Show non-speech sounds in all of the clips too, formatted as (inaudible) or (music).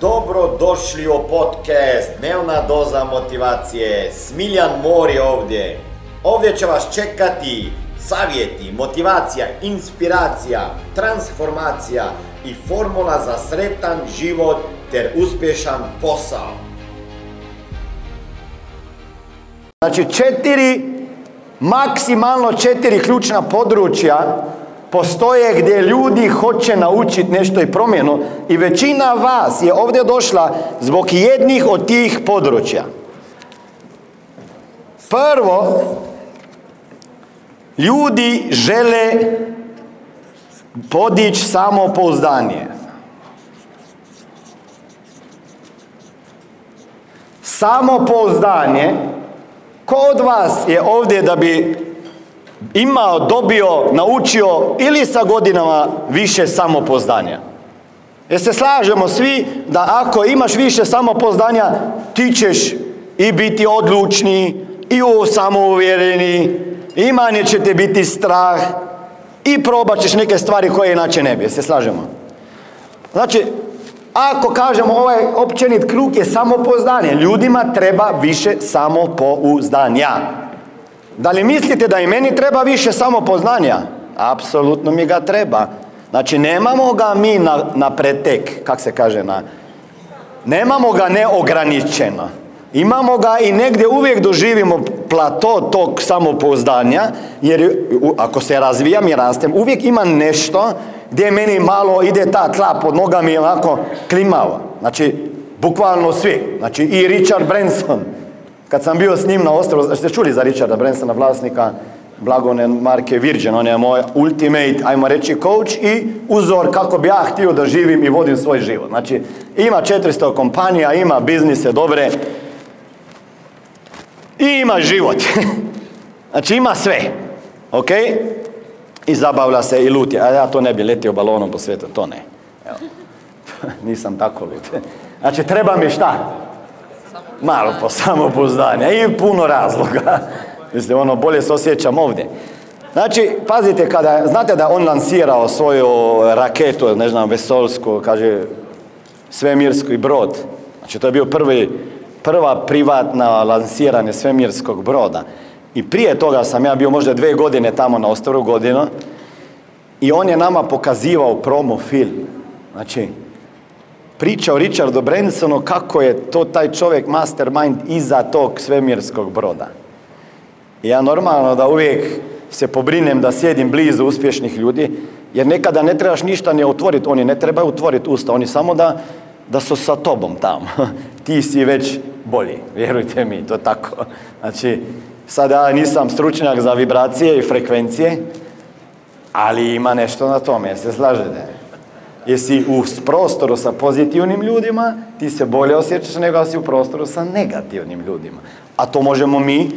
Dobro došli u podcast Dnevna doza motivacije. Smiljan Mor je ovdje. Ovdje će vas čekati savjeti, motivacija, inspiracija, transformacija i formula za sretan život ter uspješan posao. Znači četiri, maksimalno četiri ključna područja postoje gdje ljudi hoće naučiti nešto i promjenu i većina vas je ovdje došla zbog jednih od tih područja. Prvo, ljudi žele podići samopouzdanje. Samopouzdanje, ko od vas je ovdje da bi imao, dobio, naučio ili sa godinama više samopoznanja. Jer se slažemo svi da ako imaš više samopoznanja, ti ćeš i biti odlučni, i samouvjereni, i manje će te biti strah, i probat ćeš neke stvari koje inače ne bi. Se slažemo? Znači, ako kažemo ovaj općenit krug je samopoznanje, ljudima treba više samopouzdanja. Da li mislite da i meni treba više samopoznanja? Apsolutno mi ga treba. Znači, nemamo ga mi na, na pretek, kak se kaže, na... Nemamo ga neograničeno. Imamo ga i negdje uvijek doživimo plato tog samopouzdanja, jer ako se razvijam i rastem, uvijek ima nešto gdje meni malo ide ta tla pod nogami onako klimava. Znači, bukvalno svi. Znači, i Richard Branson, kad sam bio s njim na ostrovu, ste čuli za Richarda Bransona, vlasnika blagone marke Virgin, on je moj ultimate, ajmo reći, coach i uzor kako bi ja htio da živim i vodim svoj život. Znači, ima 400 kompanija, ima biznise dobre i ima život. (laughs) znači, ima sve. Ok? I zabavlja se i luti. A ja to ne bi letio balonom po svijetu, to ne. Evo. (laughs) Nisam tako lut. Znači, treba mi šta? Malo po samopouzdanja i puno razloga. (laughs) Mislim, ono, bolje se osjećam ovdje. Znači, pazite, kada, znate da on lansirao svoju raketu, ne znam, vesolsku, kaže, svemirski brod. Znači, to je bio prvi, prva privatna lansiranje svemirskog broda. I prije toga sam ja bio možda dve godine tamo na ostrovu godinu i on je nama pokazivao promo film. Znači, priča o Richardu Bransonu kako je to taj čovjek mastermind iza tog svemirskog broda. I ja normalno da uvijek se pobrinem da sjedim blizu uspješnih ljudi, jer nekada ne trebaš ništa ne otvoriti, oni ne trebaju otvoriti usta, oni samo da, da su sa tobom tamo. (laughs) Ti si već bolji, vjerujte mi, to tako. Znači, sad ja nisam stručnjak za vibracije i frekvencije, ali ima nešto na tome, se slažete? Jesi u prostoru sa pozitivnim ljudima, ti se bolje osjećaš nego si u prostoru sa negativnim ljudima. A to možemo mi,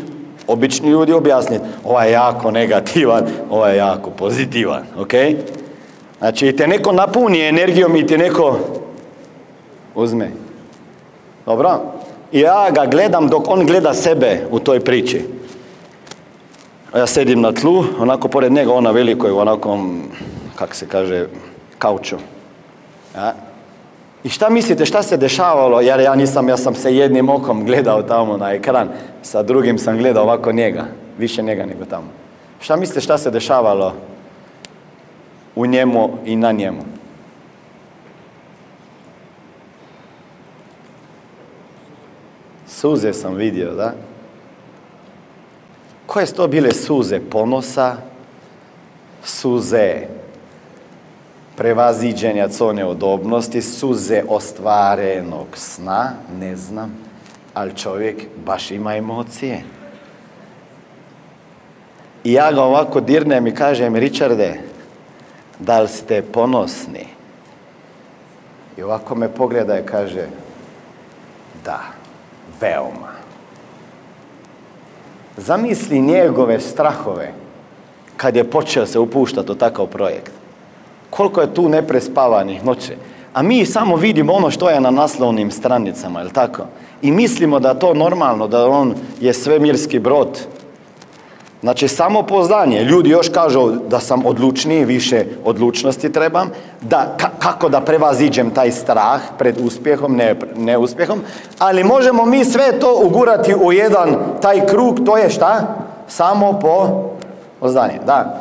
obični ljudi, objasniti. Ovaj je jako negativan, ovaj je jako pozitivan, ok? Znači, te neko napuni energijom i te neko uzme. Dobro? I ja ga gledam dok on gleda sebe u toj priči. Ja sedim na tlu, onako pored njega ona veliko u onakom, kak se kaže, kauču. Ja? I šta mislite, šta se dešavalo, jer ja nisam, ja sam se jednim okom gledao tamo na ekran, sa drugim sam gledao ovako njega, više njega nego tamo. Šta mislite šta se dešavalo u njemu i na njemu? Suze sam vidio, da? Koje su to bile suze ponosa, suze prevaziđenja co neodobnosti, suze ostvarenog sna, ne znam, ali čovjek baš ima emocije. I ja ga ovako dirnem i kažem, Richarde, da li ste ponosni? I ovako me pogleda i kaže, da, veoma. Zamisli njegove strahove kad je počeo se upuštati u takav projekt koliko je tu neprespavanih noće. A mi samo vidimo ono što je na naslovnim stranicama, je tako? I mislimo da to normalno, da on je svemirski brod. Znači samopoznanje. Ljudi još kažu da sam odlučniji, više odlučnosti trebam, da ka- kako da prevaziđem taj strah pred uspjehom, ne neuspjehom, ali možemo mi sve to ugurati u jedan taj krug, to je šta? Samo po poznanje. Da.